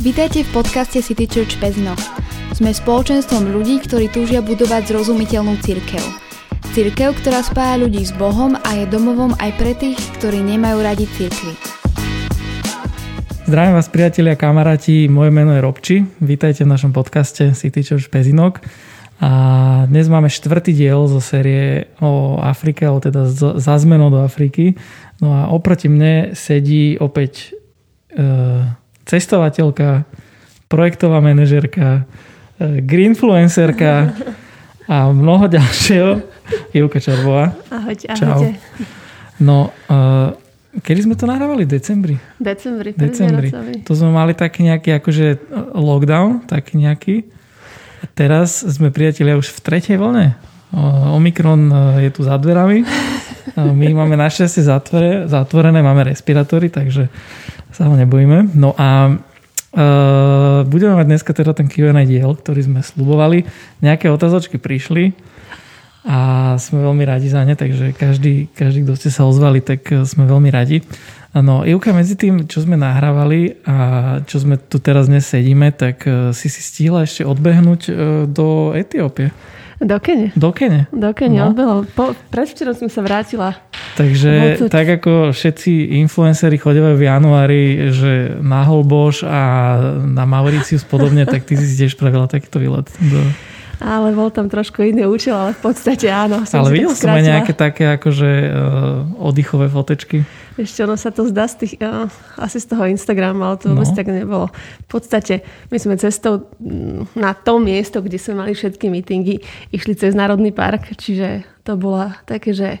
Vítajte v podcaste City Church Pezno. Sme spoločenstvom ľudí, ktorí túžia budovať zrozumiteľnú církev. Církev, ktorá spája ľudí s Bohom a je domovom aj pre tých, ktorí nemajú radi církvy. Zdravím vás priatelia, kamaráti, moje meno je Robči. Vítajte v našom podcaste City Church Pezinok. A dnes máme štvrtý diel zo série o Afrike, alebo teda za zmenu do Afriky. No a oproti mne sedí opäť e, cestovateľka, projektová manažerka, e, greenfluencerka a mnoho ďalšieho. Ivka Čarbová. Ahojte, ahojte. Čau. No, uh, kedy sme to nahrávali? Decembri? Decembri. Decembri. To sme mali taký nejaký akože lockdown, taký nejaký. A teraz sme priatelia už v tretej vlne. Omikron e, je tu za dverami. My máme našťastie zatvorené, máme respirátory, takže sa ho nebojíme. No a uh, budeme mať dneska teda ten Q&A diel, ktorý sme slubovali. Nejaké otázočky prišli a sme veľmi radi za ne, takže každý, každý kto ste sa ozvali, tak e, sme veľmi radi. No, Ivka, medzi tým, čo sme nahrávali a čo sme tu teraz dnes sedíme, tak e, si si stihla ešte odbehnúť do Etiópie. Do Kene. Do Kene. Do Kene, no. odbehol. Predvčerom som sa vrátila. Takže tak ako všetci influenceri chodevajú v januári, že na Holboš a na Mauricius podobne, tak ty si tiež spravila takýto výlet do ale bol tam trošku iný účel, ale v podstate áno. ale videl som aj nejaké také akože uh, oddychové fotečky. Ešte ono sa to zdá z tých, uh, asi z toho Instagramu, ale to no. vôbec tak nebolo. V podstate my sme cestou mm, na to miesto, kde sme mali všetky mítingy, išli cez Národný park, čiže to bola také, že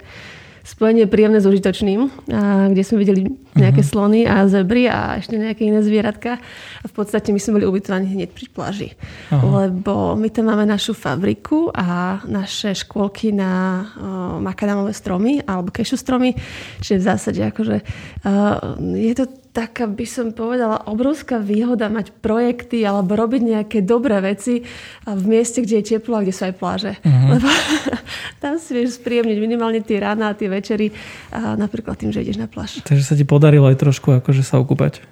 spojenie príjemné s užitočným, a kde sme videli nejaké uh-huh. slony a zebry a ešte nejaké iné zvieratka. A v podstate my sme boli ubytovaní hneď pri pláži. Uh-huh. Lebo my tam máme našu fabriku a naše škôlky na uh, makadamové stromy alebo kešu stromy. Čiže v zásade akože uh, je to taká by som povedala obrovská výhoda mať projekty alebo robiť nejaké dobré veci v mieste, kde je teplo a kde sú aj pláže. Uh-huh. Lebo tam si vieš spríjemniť minimálne tie rána a tie večery a napríklad tým, že ideš na pláž. Takže sa ti podarilo aj trošku akože sa okúpať.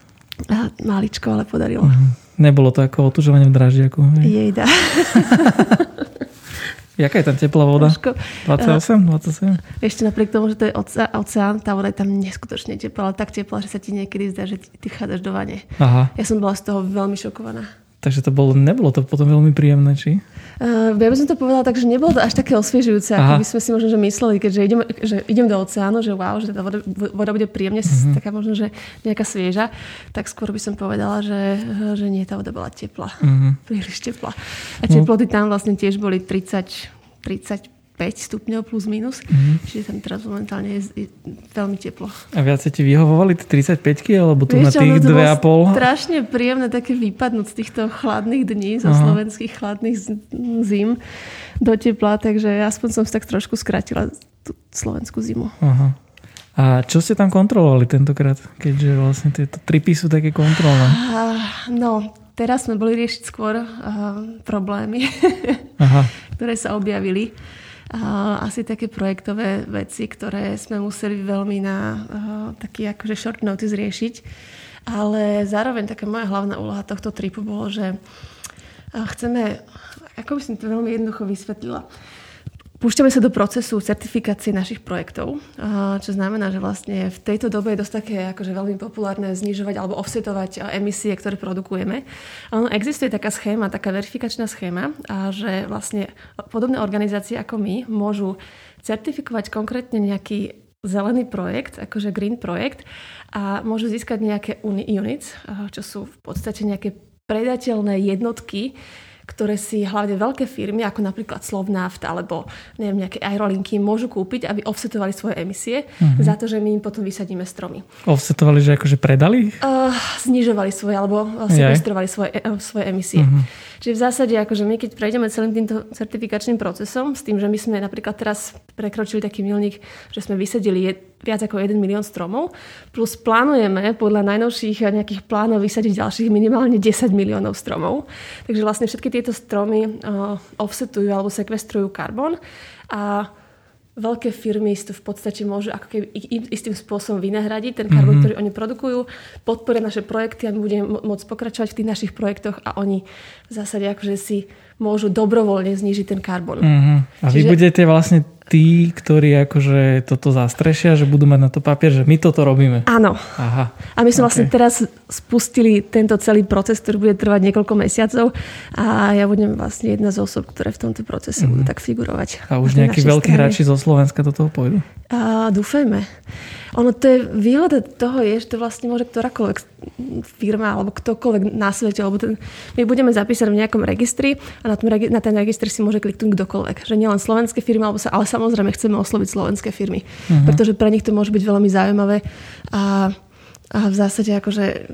A maličko, ale podarilo. Uh-huh. Nebolo to ako otužovanie v draždiaku. Jejda. Jaká je tam teplá voda? Trošku, 28, 27? Ešte napriek tomu, že to je oceán, tá voda je tam neskutočne teplá, tak teplá, že sa ti niekedy zdá, že ty, ty chádzaš do vane. Aha. Ja som bola z toho veľmi šokovaná. Takže to bolo, nebolo to potom veľmi príjemné, či? Uh, ja by som to povedala tak, že nebolo to až také osviežujúce, ako by sme si možno že mysleli, keďže idem, že idem do oceánu, že wow, že tá voda, voda bude príjemne, uh-huh. taká možno, že nejaká svieža, tak skôr by som povedala, že, že nie, tá voda bola teplá. Uh-huh. Príliš teplá. A teploty no. tam vlastne tiež boli 30, 30 5 stupňov plus minus. Mm-hmm. Čiže tam teraz momentálne je, veľmi teplo. A viac ti vyhovovali tie 35 alebo tu Vieš, na tých 2,5? strašne príjemné také vypadnúť z týchto chladných dní, zo Aha. slovenských chladných zim do tepla, takže aspoň som si tak trošku skratila tú slovenskú zimu. Aha. A čo ste tam kontrolovali tentokrát, keďže vlastne tieto tripy sú také kontrolné? no, teraz sme boli riešiť skôr uh, problémy, Aha. ktoré sa objavili asi také projektové veci, ktoré sme museli veľmi na taký akože short notice riešiť. Ale zároveň taká moja hlavná úloha tohto tripu bolo, že chceme, ako by som to veľmi jednoducho vysvetlila, Púšťame sa do procesu certifikácie našich projektov, čo znamená, že vlastne v tejto dobe je dosť také akože veľmi populárne znižovať alebo offsetovať emisie, ktoré produkujeme. Ono existuje taká schéma, taká verifikačná schéma, že vlastne podobné organizácie ako my môžu certifikovať konkrétne nejaký zelený projekt, akože green projekt a môžu získať nejaké units, čo sú v podstate nejaké predateľné jednotky, ktoré si hlavne veľké firmy, ako napríklad Slovnaft alebo neviem, nejaké aerolinky, môžu kúpiť, aby offsetovali svoje emisie uh-huh. za to, že my im potom vysadíme stromy. Offsetovali, že akože predali? Uh, znižovali svoje alebo sekvestrovali svoje, uh, svoje emisie. Uh-huh. Čiže v zásade, akože my keď prejdeme celým týmto certifikačným procesom, s tým, že my sme napríklad teraz prekročili taký milník, že sme vysadili viac ako 1 milión stromov, plus plánujeme podľa najnovších nejakých plánov vysadiť ďalších minimálne 10 miliónov stromov. Takže vlastne všetky tieto stromy uh, offsetujú alebo sekvestrujú karbon a veľké firmy si to v podstate môžu ako keby istým spôsobom vynahradiť, ten karbon, mm-hmm. ktorý oni produkujú, podporia naše projekty a my budeme môcť pokračovať v tých našich projektoch a oni v zásade akože si môžu dobrovoľne znižiť ten karbon. Uh-huh. A Čiže... vy budete vlastne tí, ktorí akože toto zastrešia, že budú mať na to papier, že my toto robíme. Áno. Aha. A my sme okay. vlastne teraz spustili tento celý proces, ktorý bude trvať niekoľko mesiacov a ja budem vlastne jedna z osob, ktoré v tomto procese uh-huh. budú tak figurovať. A už nejakí veľkí strane. hráči zo Slovenska do toho pôjdu? A dúfajme. Ono to je, výhoda toho je, že to vlastne môže ktorákoľvek firma alebo ktokoľvek na svete, alebo ten, my budeme zapísať v nejakom registri a na, tom, na ten registr si môže kliknúť kdokoľvek. Že nielen slovenské firmy, alebo sa, ale samozrejme chceme osloviť slovenské firmy, uh-huh. pretože pre nich to môže byť veľmi zaujímavé a a v zásade akože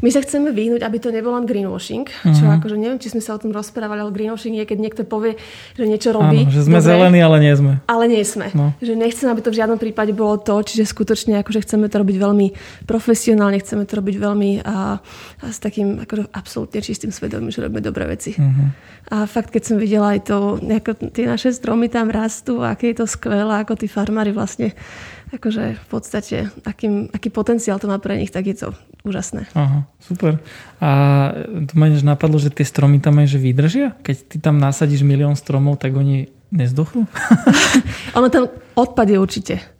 my sa chceme vyhnúť, aby to nebol len greenwashing, uh-huh. čo mhm. akože neviem, či sme sa o tom rozprávali, ale greenwashing je, keď niekto povie, že niečo robí. Áno, že sme dobre, zelení, ale nie sme. Ale nie sme. No. Že nechcem, aby to v žiadnom prípade bolo to, čiže skutočne akože chceme to robiť veľmi profesionálne, chceme to robiť veľmi a, a s takým akože absolútne čistým svedomím, že robíme dobré veci. Uh-huh. A fakt, keď som videla aj to, ako tie naše stromy tam rastú, aké je to skvelé, ako tí farmári vlastne akože v podstate, akým, aký potenciál to má pre nich, tak je to úžasné. Aha, super. A to ma napadlo, že tie stromy tam aj že vydržia? Keď ty tam nasadíš milión stromov, tak oni nezdochnú? ono tam odpadie určite.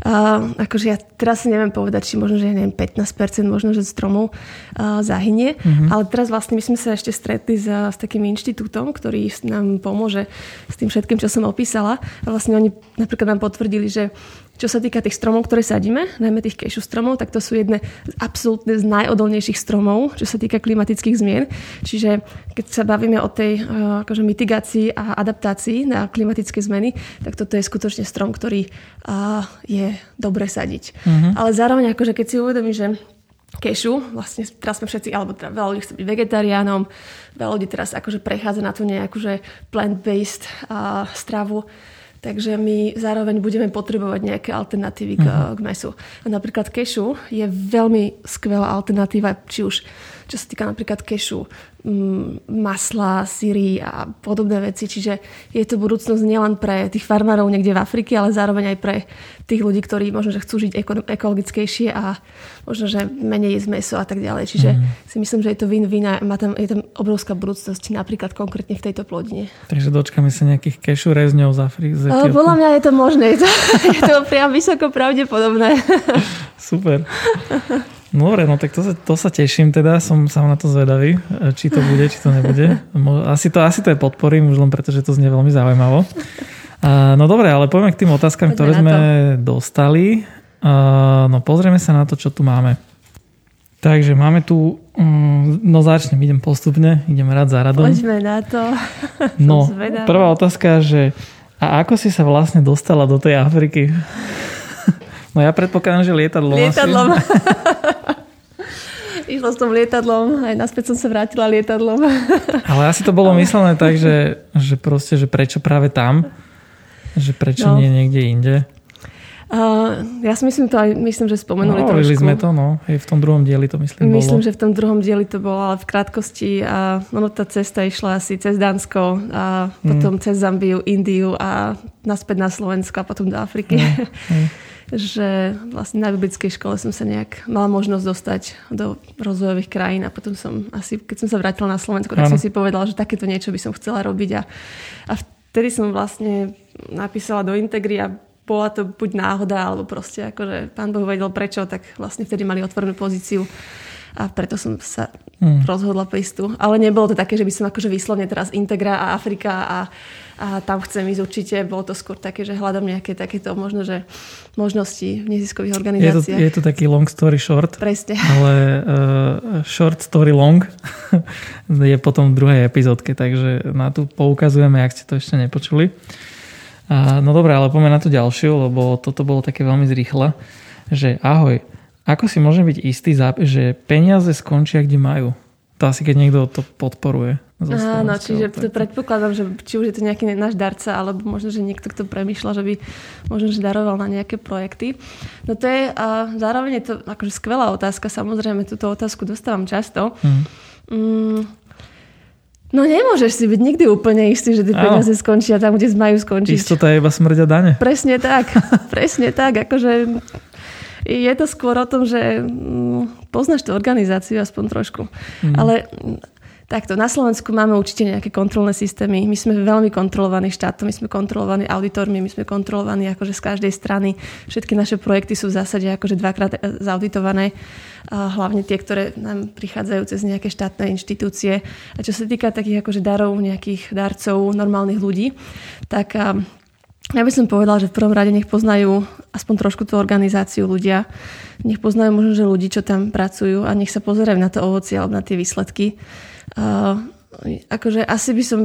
Uh, akože ja teraz si neviem povedať, či možno, že ja neviem, 15% možno, že stromov uh, zahynie, uh-huh. ale teraz vlastne my sme sa ešte stretli s, s takým inštitútom, ktorý nám pomôže s tým všetkým, čo som opísala a vlastne oni napríklad nám potvrdili, že čo sa týka tých stromov, ktoré sadíme, najmä tých kešu stromov, tak to sú jedné z absolútne z najodolnejších stromov, čo sa týka klimatických zmien. Čiže keď sa bavíme o tej uh, akože mitigácii a adaptácii na klimatické zmeny, tak toto je skutočne strom, ktorý uh, je dobre sadiť. Uh-huh. Ale zároveň, akože keď si uvedomí, že kešu, vlastne teraz sme všetci, alebo teda veľa ľudí chce byť vegetariánom, veľa ľudí teraz akože prechádza na tú nejakú plant-based uh, stravu, Takže my zároveň budeme potrebovať nejaké alternatívy k, uh-huh. k mesu. A napríklad kešu je veľmi skvelá alternatíva, či už čo sa týka napríklad kešu, masla, syry a podobné veci. Čiže je to budúcnosť nielen pre tých farmárov niekde v Afrike, ale zároveň aj pre tých ľudí, ktorí možno, že chcú žiť ekologickejšie a možno, že menej jesť meso a tak ďalej. Čiže mm. si myslím, že je to win-win a má tam, je tam obrovská budúcnosť napríklad konkrétne v tejto plodine. Takže dočkame sa nejakých kešu rezňov z Afriky. Podľa mňa je to možné. Je to, je to priam vysoko pravdepodobné. Super. No dobre, no tak to sa, to sa teším teda, som sa na to zvedavý, či to bude, či to nebude. Asi to, asi to je podporím, už len preto, že to znie veľmi zaujímavo. No dobre, ale poďme k tým otázkam, Poďme ktoré sme dostali. No pozrieme sa na to, čo tu máme. Takže máme tu, mm, no začnem, idem postupne, idem rád za radom. Poďme na to. No, prvá otázka, že a ako si sa vlastne dostala do tej Afriky? No ja predpokladám, že lietadlom. Lietadlom. Išla s tom lietadlom, aj naspäť som sa vrátila lietadlom. Ale asi to bolo myslené tak, že, že proste, že prečo práve tam? Že prečo no. nie niekde inde? Uh, ja si myslím to aj, myslím, že spomenuli no, trošku. sme to, no. Hej, v tom druhom dieli to myslím Myslím, bolo. že v tom druhom dieli to bolo, ale v krátkosti. A ono tá cesta išla asi cez Dánsko a potom mm. cez Zambiu, Indiu a naspäť na Slovensko a potom do Afriky. Mm. Mm. Že vlastne na biblickej škole som sa nejak mala možnosť dostať do rozvojových krajín a potom som asi, keď som sa vrátila na Slovensko, tak ano. som si povedala, že takéto niečo by som chcela robiť a, a vtedy som vlastne napísala do Integry a bola to buď náhoda, alebo proste akože pán Boh vedel prečo, tak vlastne vtedy mali otvorenú pozíciu a preto som sa hmm. rozhodla prísť tu. Ale nebolo to také, že by som akože vyslovne teraz Integra a Afrika a a tam chcem ísť určite. Bolo to skôr také, že hľadám nejaké takéto možno, že možnosti v neziskových organizáciách. Je to, je to taký long story short. Presne. Ale uh, short story long je potom v druhej epizódke, takže na tú poukazujeme, ak ste to ešte nepočuli. Uh, no dobré, ale poďme na tú ďalšiu, lebo toto bolo také veľmi zrýchla, že ahoj, ako si môžem byť istý, že peniaze skončia, kde majú? To asi keď niekto to podporuje. Áno, čiže to predpokladám, že či už je to nejaký náš darca, alebo možno, že niekto, kto premýšľa, že by možno, že daroval na nejaké projekty. No to je, a zároveň je to akože skvelá otázka, samozrejme, túto otázku dostávam často. Hmm. Mm, No nemôžeš si byť nikdy úplne istý, že tie peniaze skončia tam, kde majú skončiť. Istota je iba smrť a dane. Presne tak, presne tak. Akože je to skôr o tom, že mm, poznáš tú organizáciu aspoň trošku. Mm. Ale Takto, na Slovensku máme určite nejaké kontrolné systémy. My sme veľmi kontrolovaní štátom, my sme kontrolovaní auditormi, my sme kontrolovaní akože z každej strany. Všetky naše projekty sú v zásade akože dvakrát e, zauditované. Hlavne tie, ktoré nám prichádzajú cez nejaké štátne inštitúcie. A čo sa týka takých akože darov, nejakých darcov, normálnych ľudí, tak ja by som povedala, že v prvom rade nech poznajú aspoň trošku tú organizáciu ľudia. Nech poznajú možno, že ľudí, čo tam pracujú a nech sa pozerajú na to ovocie alebo na tie výsledky Uh, akože asi by som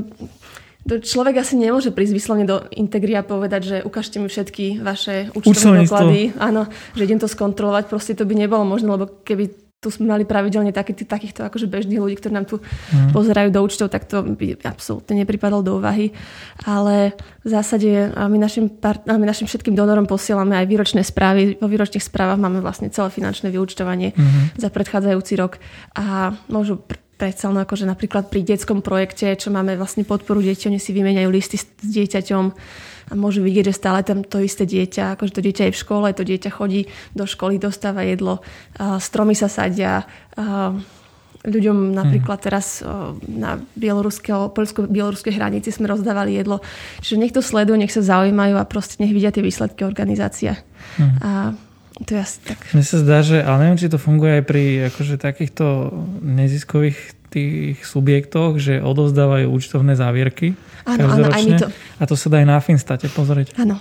Človek asi nemôže prísť vyslovne do Integria a povedať, že ukážte mi všetky vaše účtové doklady. Áno, že idem to skontrolovať. Proste to by nebolo možné, lebo keby tu sme mali pravidelne taký, takýchto akože bežných ľudí, ktorí nám tu mm. pozerajú do účtov, tak to by absolútne nepripadalo do úvahy. Ale v zásade my našim, part- my našim všetkým donorom posielame aj výročné správy. Vo výročných správach máme vlastne celé finančné vyúčtovanie mm. za predchádzajúci rok a môžu pr- predsa len akože napríklad pri detskom projekte, čo máme vlastne podporu detí, oni si vymeniajú listy s, dieťaťom a môžu vidieť, že stále tam to isté dieťa, akože to dieťa je v škole, to dieťa chodí do školy, dostáva jedlo, stromy sa sadia, ľuďom napríklad hmm. teraz na bieloruskej hranici sme rozdávali jedlo. Čiže nech to sledujú, nech sa zaujímajú a proste nech vidia tie výsledky organizácia. Hmm. A to je asi tak. Mne sa zdá, že, ale neviem, či to funguje aj pri akože, takýchto neziskových tých subjektoch, že odozdávajú účtovné závierky áno, áno, aj to. A to sa dá aj na Finstate pozrieť. Áno.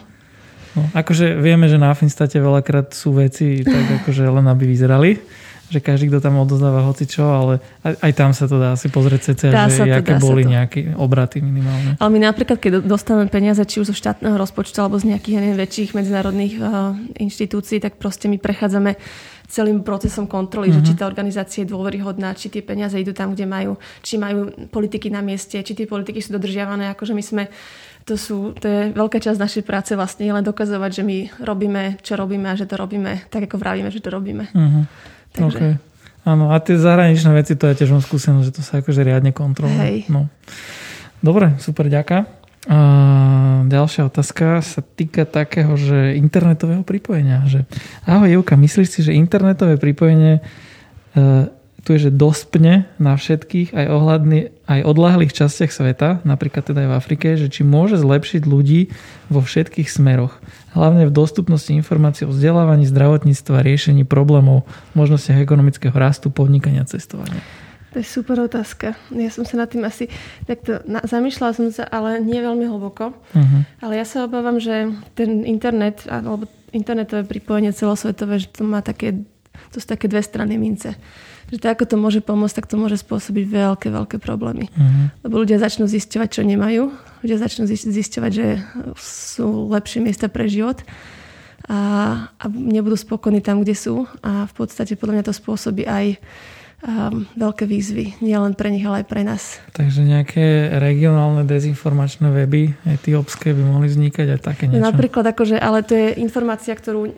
No, akože vieme, že na Finstate veľakrát sú veci tak akože len aby vyzerali že každý, kto tam odozdáva čo, ale aj, aj tam sa to dá si pozrieť cca, dá že to, aké boli nejaké obraty minimálne. Ale my napríklad, keď dostávame peniaze či už zo štátneho rozpočtu alebo z nejakých neviem, väčších medzinárodných uh, inštitúcií, tak proste my prechádzame celým procesom kontroly, uh-huh. že či mhm. tá organizácia je dôveryhodná, či tie peniaze idú tam, kde majú, či majú politiky na mieste, či tie politiky sú dodržiavané. Akože my sme, to, sú, to je veľká časť našej práce vlastne, len dokazovať, že my robíme, čo robíme a že to robíme tak, ako vravíme, že to robíme. Uh-huh. Takže... Okay. Áno, a tie zahraničné veci, to ja tiež mám skúsenosť, že to sa akože riadne kontroluje. Hej. No. Dobre, super, ďaká. A ďalšia otázka sa týka takého, že internetového pripojenia. Že, ahoj Jevka, myslíš si, že internetové pripojenie e, tu je, že dospne na všetkých aj, ohľadný, aj odlahlých častiach sveta, napríklad teda aj v Afrike, že či môže zlepšiť ľudí vo všetkých smeroch. Hlavne v dostupnosti informácií o vzdelávaní, zdravotníctva, riešení problémov, možnostiach ekonomického rastu, podnikania, cestovania. To je super otázka. Ja som sa nad tým asi takto na, zamýšľala som sa, ale nie veľmi hlboko. Uh-huh. Ale ja sa obávam, že ten internet, alebo internetové pripojenie celosvetové, že to má také, to sú také dve strany mince že to, ako to môže pomôcť, tak to môže spôsobiť veľké, veľké problémy. Uh-huh. Lebo ľudia začnú zisťovať, čo nemajú. Ľudia začnú zisťovať, že sú lepšie miesta pre život a, a nebudú spokojní tam, kde sú. A v podstate podľa mňa to spôsobí aj um, veľké výzvy. Nie len pre nich, ale aj pre nás. Takže nejaké regionálne dezinformačné weby etiópske by mohli vznikať aj také niečo? Napríklad akože, ale to je informácia, ktorú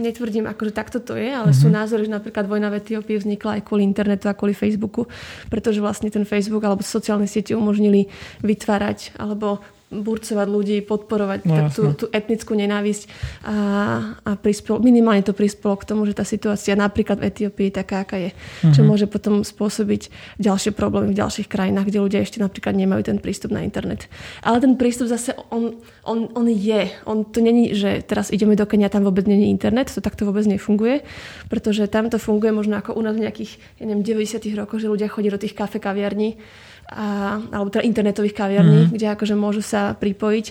netvrdím, akože takto to je, ale uh-huh. sú mhm. názory, že napríklad vojna v Etiópii vznikla aj kvôli internetu a kvôli Facebooku, pretože vlastne ten Facebook alebo sociálne siete umožnili vytvárať alebo burcovať ľudí, podporovať no, tak tú, tú etnickú nenávisť a, a prispelo, minimálne to prispelo k tomu, že tá situácia napríklad v Etiópii taká, aká je, uh-huh. čo mhm. môže potom spôsobiť ďalšie problémy v ďalších krajinách, kde ľudia ešte napríklad nemajú ten prístup na internet. Ale ten prístup zase, on, on, on je. On to není, že teraz ideme do Kenia, tam vôbec není internet, to takto vôbec nefunguje, pretože tam to funguje možno ako u nás v nejakých, ja neviem, 90 rokoch, že ľudia chodí do tých kafe, kaviarní a, alebo teda internetových kaviarní, mm. kde akože môžu sa pripojiť,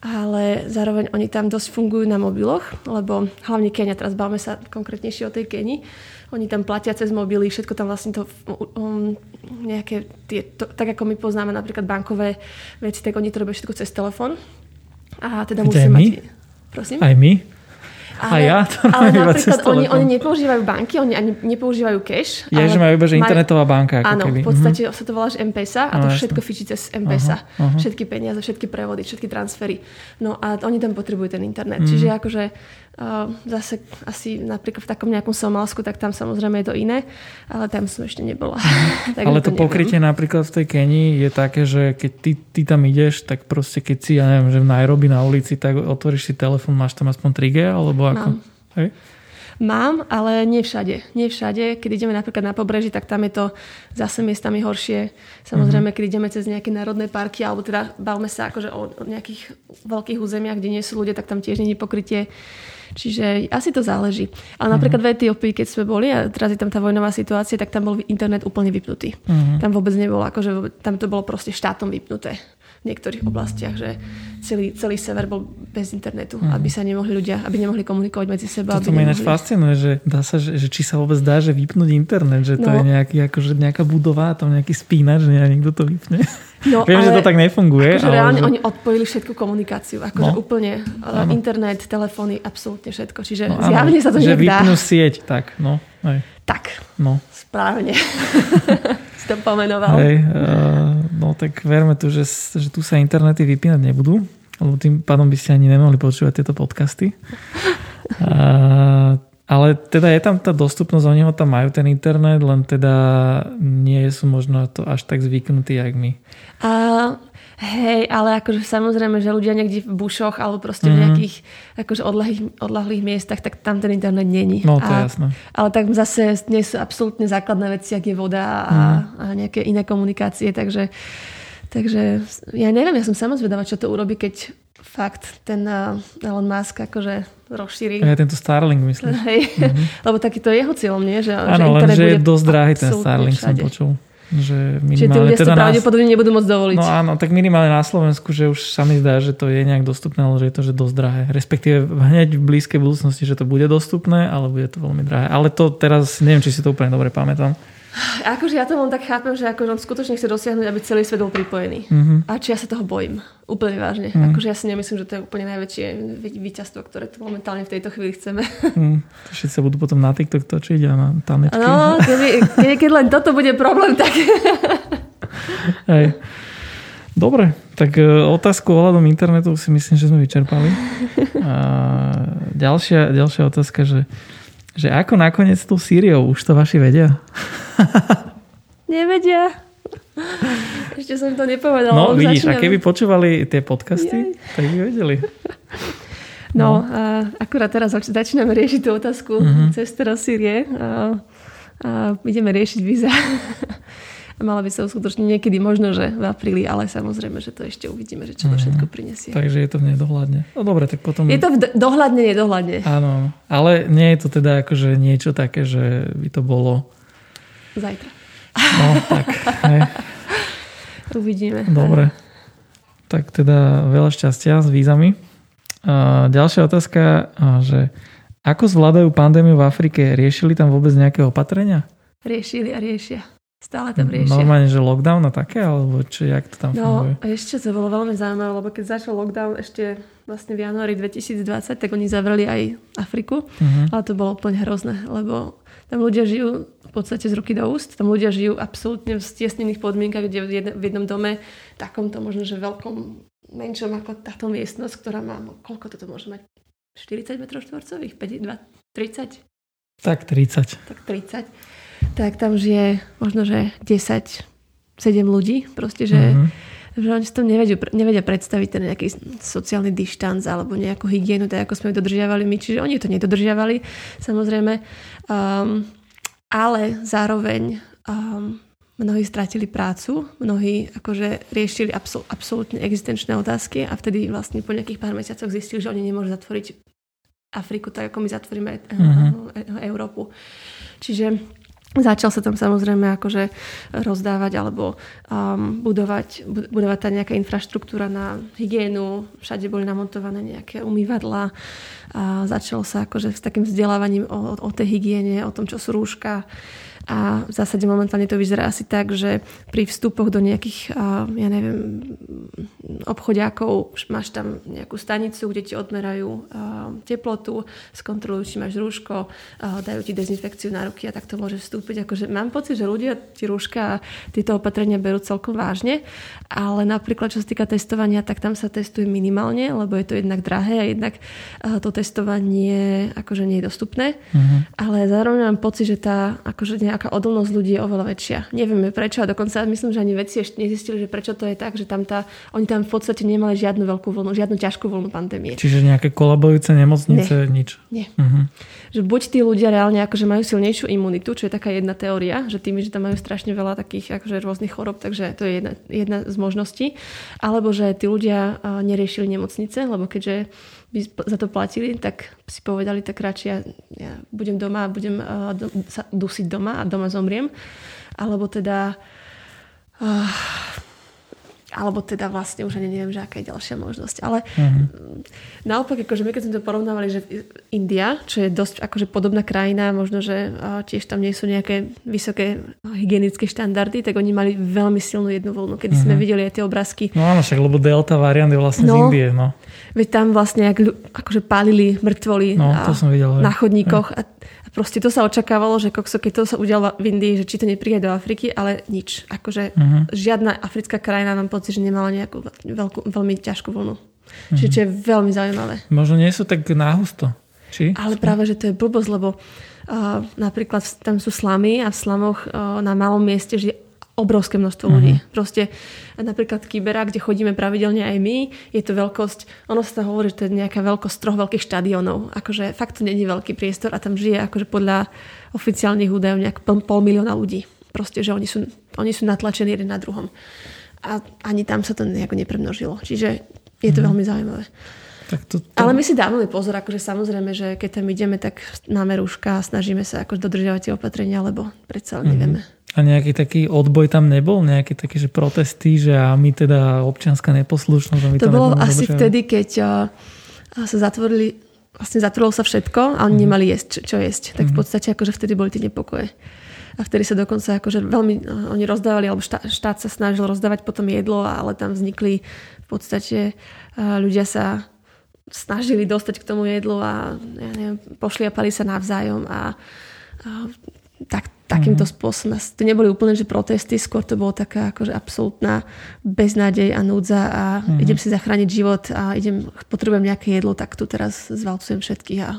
ale zároveň oni tam dosť fungujú na mobiloch, lebo hlavne Kenia, teraz bavíme sa konkrétnejšie o tej Kenii, oni tam platia cez mobily, všetko tam vlastne to um, nejaké, tie, to, tak ako my poznáme napríklad bankové veci, tak oni to robia všetko cez telefón. A teda musí mať... Prosím? Aj my? Ale, a ja? To ale napríklad oni, oni nepoužívajú banky, oni ani nepoužívajú cash. Je, že majú iba, že internetová banka. Ako áno, keby. v podstate uh-huh. sa to volá, že M-Pesa a to no, všetko fičí cez M-Pesa. Uh-huh, uh-huh. Všetky peniaze, všetky prevody, všetky transfery. No a oni tam potrebujú ten internet. Uh-huh. Čiže akože zase asi napríklad v takom nejakom Somálsku, tak tam samozrejme je to iné, ale tam som ešte nebola. ale to, to pokrytie napríklad v tej Kenii je také, že keď ty, ty tam ideš, tak proste keď si, ja neviem, že v Nairobi na ulici, tak otvoríš si telefón, máš tam aspoň 3G, alebo ako? Mám. Hej? Mám, ale nie všade. Nie všade. Keď ideme napríklad na pobreží, tak tam je to zase miestami horšie. Samozrejme, mm-hmm. keď ideme cez nejaké národné parky, alebo teda bavme sa akože o, o nejakých veľkých územiach, kde nie sú ľudia, tak tam tiež nie je pokrytie. Čiže asi to záleží. Ale napríklad v Etiópii, keď sme boli a teraz je tam tá vojnová situácia, tak tam bol internet úplne vypnutý. Uh-huh. Tam vôbec nebolo, akože tam to bolo proste štátom vypnuté v niektorých oblastiach, že celý, celý sever bol bez internetu, mm. aby sa nemohli ľudia, aby nemohli komunikovať medzi sebou. To ma ináč fascinuje, že dá sa, že, že či sa vôbec dá, že vypnúť internet, že to no. je nejaký, akože nejaká budova, tam nejaký spínač, že niekto to vypne. No, Viem, že to tak nefunguje. Akože ale reálne že... oni odpojili všetku komunikáciu, akože no. úplne ano. internet, telefóny, absolútne všetko. Čiže no, zjavne sa to že vypnú sieť, tak, no. Aj. Tak, no. správne. si to pomenoval. Hej, uh, no tak verme tu, že, že tu sa internety vypínať nebudú, lebo tým pádom by ste ani nemohli počúvať tieto podcasty. Uh, ale teda je tam tá dostupnosť, oni ho tam majú ten internet, len teda nie sú možno to až tak zvyknutí, jak my. Uh, Hej, ale akože samozrejme, že ľudia niekde v bušoch alebo proste mm-hmm. v mhm. nejakých akože odlahlých, odlahlých miestach, tak tam ten internet není. No to je jasné. Ale tak zase nie sú absolútne základné veci, ak je voda a, mm. a nejaké iné komunikácie, takže, takže ja neviem, ja som sama zvedavá, čo to urobí, keď fakt ten uh, Elon Musk akože rozšíri. Ja tento Starlink myslím. Hej, mm-hmm. lebo taký to je jeho cieľom, nie? Že, Áno, len že je dosť drahý ten Starlink, všade. som počul. Že Čiže tí ľudia teda si pravdepodobne nás... nebudú môcť dovoliť. No áno, tak minimálne na Slovensku, že už sa mi zdá, že to je nejak dostupné, ale že je to že dosť drahé. Respektíve hneď v blízkej budúcnosti, že to bude dostupné, ale bude to veľmi drahé. Ale to teraz, neviem, či si to úplne dobre pamätám. Akože ja to len tak chápem, že akože on skutočne chce dosiahnuť, aby celý svet bol pripojený. Mm-hmm. A či ja sa toho bojím. Úplne vážne. Mm. Akože ja si nemyslím, že to je úplne najväčšie víťazstvo, ktoré tu momentálne v tejto chvíli chceme. Mm. Všetci sa budú potom na TikTok točiť a na tanečky. No, keď, keď len toto bude problém, tak... Hej. Dobre, tak e, otázku ohľadom internetu si myslím, že sme vyčerpali. A ďalšia, ďalšia otázka, že že ako nakoniec tou Sýriou? Už to vaši vedia? Nevedia. Ešte som to nepovedala. No vidíš, začínam. a keby počúvali tie podcasty, Jej. tak by vedeli. No, no. A akurát teraz začíname riešiť tú otázku uh-huh. cez teraz Sýrie. A, a ideme riešiť víza. Mala by sa uskutočniť niekedy možno, že v apríli, ale samozrejme, že to ešte uvidíme, že čo to mhm. všetko prinesie. Takže je to v nedohľadne. No dobre, tak potom... Je to v dohľadne, nedohľadne. Áno, ale nie je to teda akože niečo také, že by to bolo... Zajtra. No, tak. Hej. Uvidíme. Dobre. Tak teda veľa šťastia s vízami. A ďalšia otázka, že ako zvládajú pandémiu v Afrike? Riešili tam vôbec nejaké opatrenia? Riešili a riešia. Stále tam riešia. Normálne, že lockdown a také? Alebo či, jak to tam no, funguje? ešte to bolo veľmi zaujímavé, lebo keď začal lockdown ešte vlastne v januári 2020, tak oni zavreli aj Afriku. Uh-huh. Ale to bolo úplne hrozné, lebo tam ľudia žijú v podstate z ruky do úst. Tam ľudia žijú absolútne v stiesnených podmienkach, kde v, jednom, v jednom dome, takomto možno, že veľkom, menšom ako táto miestnosť, ktorá má, koľko toto môže mať? 40 m štvorcových? 5, 30? Tak 30. Tak 30 tak tam žije možno, že 10, 7 ľudí. Proste, že, mm-hmm. že oni si to nevedia, nevedia predstaviť ten nejaký sociálny dištanc alebo nejakú hygienu, tak ako sme ju dodržiavali my. Čiže oni to nedodržiavali, samozrejme. Um, ale zároveň um, mnohí stratili prácu, mnohí akože riešili absol- absolútne existenčné otázky a vtedy vlastne po nejakých pár mesiacoch zistili, že oni nemôžu zatvoriť Afriku tak, ako my zatvoríme mm-hmm. Európu. Čiže Začal sa tam samozrejme akože rozdávať alebo um, budovať, budovať tá nejaká infraštruktúra na hygienu. Všade boli namontované nejaké umývadla. A začalo sa akože s takým vzdelávaním o, o tej hygiene, o tom, čo sú rúška. A v zásade momentálne to vyzerá asi tak, že pri vstupoch do nejakých, ja neviem, obchodiakov máš tam nejakú stanicu, kde ti odmerajú teplotu, skontrolujú, či máš rúško, dajú ti dezinfekciu na ruky a tak to môže vstúpiť. Akože mám pocit, že ľudia tie rúška a tieto opatrenia berú celkom vážne, ale napríklad čo sa týka testovania, tak tam sa testuje minimálne, lebo je to jednak drahé a jednak to testovanie akože nie je dostupné. Uh-huh. Ale zároveň mám pocit, že tá akože nejaká odolnosť ľudí je oveľa väčšia. Nevieme prečo a dokonca myslím, že ani vedci ešte nezistili, že prečo to je tak, že tam tá, oni tam v podstate nemali žiadnu veľkú vlnu, žiadnu ťažkú vlnu pandémie. Čiže nejaké kolabujúce nemocnice, Nie. nič. Nie. Uh-huh. Že buď tí ľudia reálne akože majú silnejšiu imunitu, čo je taká jedna teória, že tými, že tam majú strašne veľa takých akože rôznych chorob, takže to je jedna, jedna z možností. Alebo že tí ľudia neriešili nemocnice, lebo keďže by za to platili, tak si povedali, tak radšej ja, ja budem doma a budem uh, do, sa dusiť doma a doma zomriem. Alebo teda uh, alebo teda vlastne už ani neviem, že aká je ďalšia možnosť. Ale uh-huh. naopak, akože my keď sme to porovnávali, že India, čo je dosť akože podobná krajina, možno, že tiež tam nie sú nejaké vysoké hygienické štandardy, tak oni mali veľmi silnú jednu voľnu, kedy uh-huh. sme mhm. videli aj tie obrázky. No áno, však lebo delta variant je vlastne no, z Indie. No. Veď tam vlastne ak, akože pálili mŕtvoly no, to som videl, na chodníkoch. Aj. A proste to sa očakávalo, že kokso, keď to sa udialo v Indii, že či to nepríde do Afriky, ale nič. Akože uh-huh. žiadna africká krajina mám pocit, že nemala nejakú veľkú, veľmi ťažkú vlnu. Uh-huh. Čiže čo je veľmi zaujímavé. Možno nie sú tak náhusto. Či? Ale práve, že to je blbosť, lebo uh, napríklad tam sú slamy a v slamoch uh, na malom mieste žije obrovské množstvo uh-huh. ľudí. Proste napríklad Kybera, kde chodíme pravidelne aj my, je to veľkosť, ono sa hovorí, že to je nejaká veľkosť troch veľkých štadionov. Akože fakt to není veľký priestor a tam žije akože podľa oficiálnych údajov nejak pol, pol milióna ľudí. Proste, že oni sú, oni sú natlačení jeden na druhom. A ani tam sa to nejako nepremnožilo. Čiže je to uh-huh. veľmi zaujímavé. Tak to, to... Ale my si dávame pozor, akože samozrejme, že keď tam ideme, tak máme rúška a snažíme sa akože dodržiavať tie opatrenia, lebo predsa mm-hmm. nevieme. A nejaký taký odboj tam nebol? Nejaké také, že protesty, že a my teda občianská neposlušnosť? My to bolo asi dodržiavať. vtedy, keď uh, sa zatvorili, vlastne zatvorilo sa všetko a oni mm-hmm. nemali jesť, čo, čo jesť. Tak mm-hmm. v mhm. podstate akože vtedy boli tie nepokoje. A vtedy sa dokonca akože veľmi, uh, oni rozdávali, alebo štát, štát sa snažil rozdávať potom jedlo, ale tam vznikli v podstate uh, ľudia sa snažili dostať k tomu jedlu a ja neviem, pošliapali sa navzájom a, a tak, takýmto mm-hmm. spôsobom. To neboli úplne že protesty, skôr to bolo taká akože absolútna beznádej a núdza a mm-hmm. idem si zachrániť život a idem, potrebujem nejaké jedlo, tak tu teraz zvalcujem všetkých a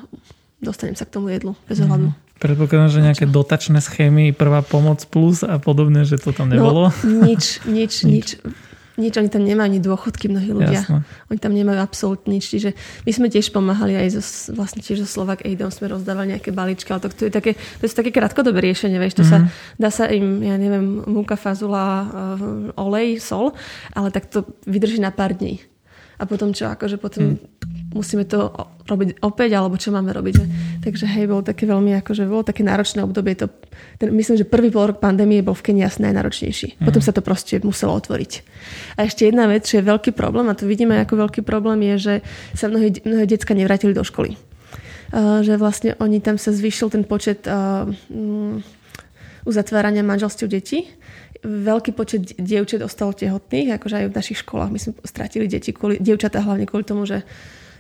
dostanem sa k tomu jedlu bez mhm. ohľadu. Mm-hmm. Predpokladám, že nejaké dotačné schémy, prvá pomoc plus a podobné, že to tam nebolo. No, nič, nič, nič. nič nič, oni tam nemajú ani dôchodky mnohí ľudia. Jasne. Oni tam nemajú absolútne nič. Čiže my sme tiež pomáhali aj zo, vlastne tiež zo Slovak Aidom sme rozdávali nejaké balíčky, ale to, to, je také, to je také krátkodobé riešenie, vieš, to mm-hmm. sa, mhm. dá sa im, ja neviem, múka, fazula, uh, olej, sol, ale tak to vydrží na pár dní. A potom čo, akože potom mm. musíme to robiť opäť, alebo čo máme robiť. Že? Takže hej, bolo také veľmi, akože bolo také náročné obdobie. To, ten, myslím, že prvý pol rok pandémie bol v Kenii asi najnáročnejší. Mm. Potom sa to proste muselo otvoriť. A ešte jedna vec, čo je veľký problém, a to vidíme ako veľký problém, je, že sa mnohé, mnohé decka nevrátili do školy. Uh, že vlastne oni tam sa zvýšil ten počet uh, uzatvárania manželstiev detí veľký počet dievčat ostalo tehotných, akože aj v našich školách. My sme stratili deti, kvôli, dievčatá hlavne kvôli tomu, že,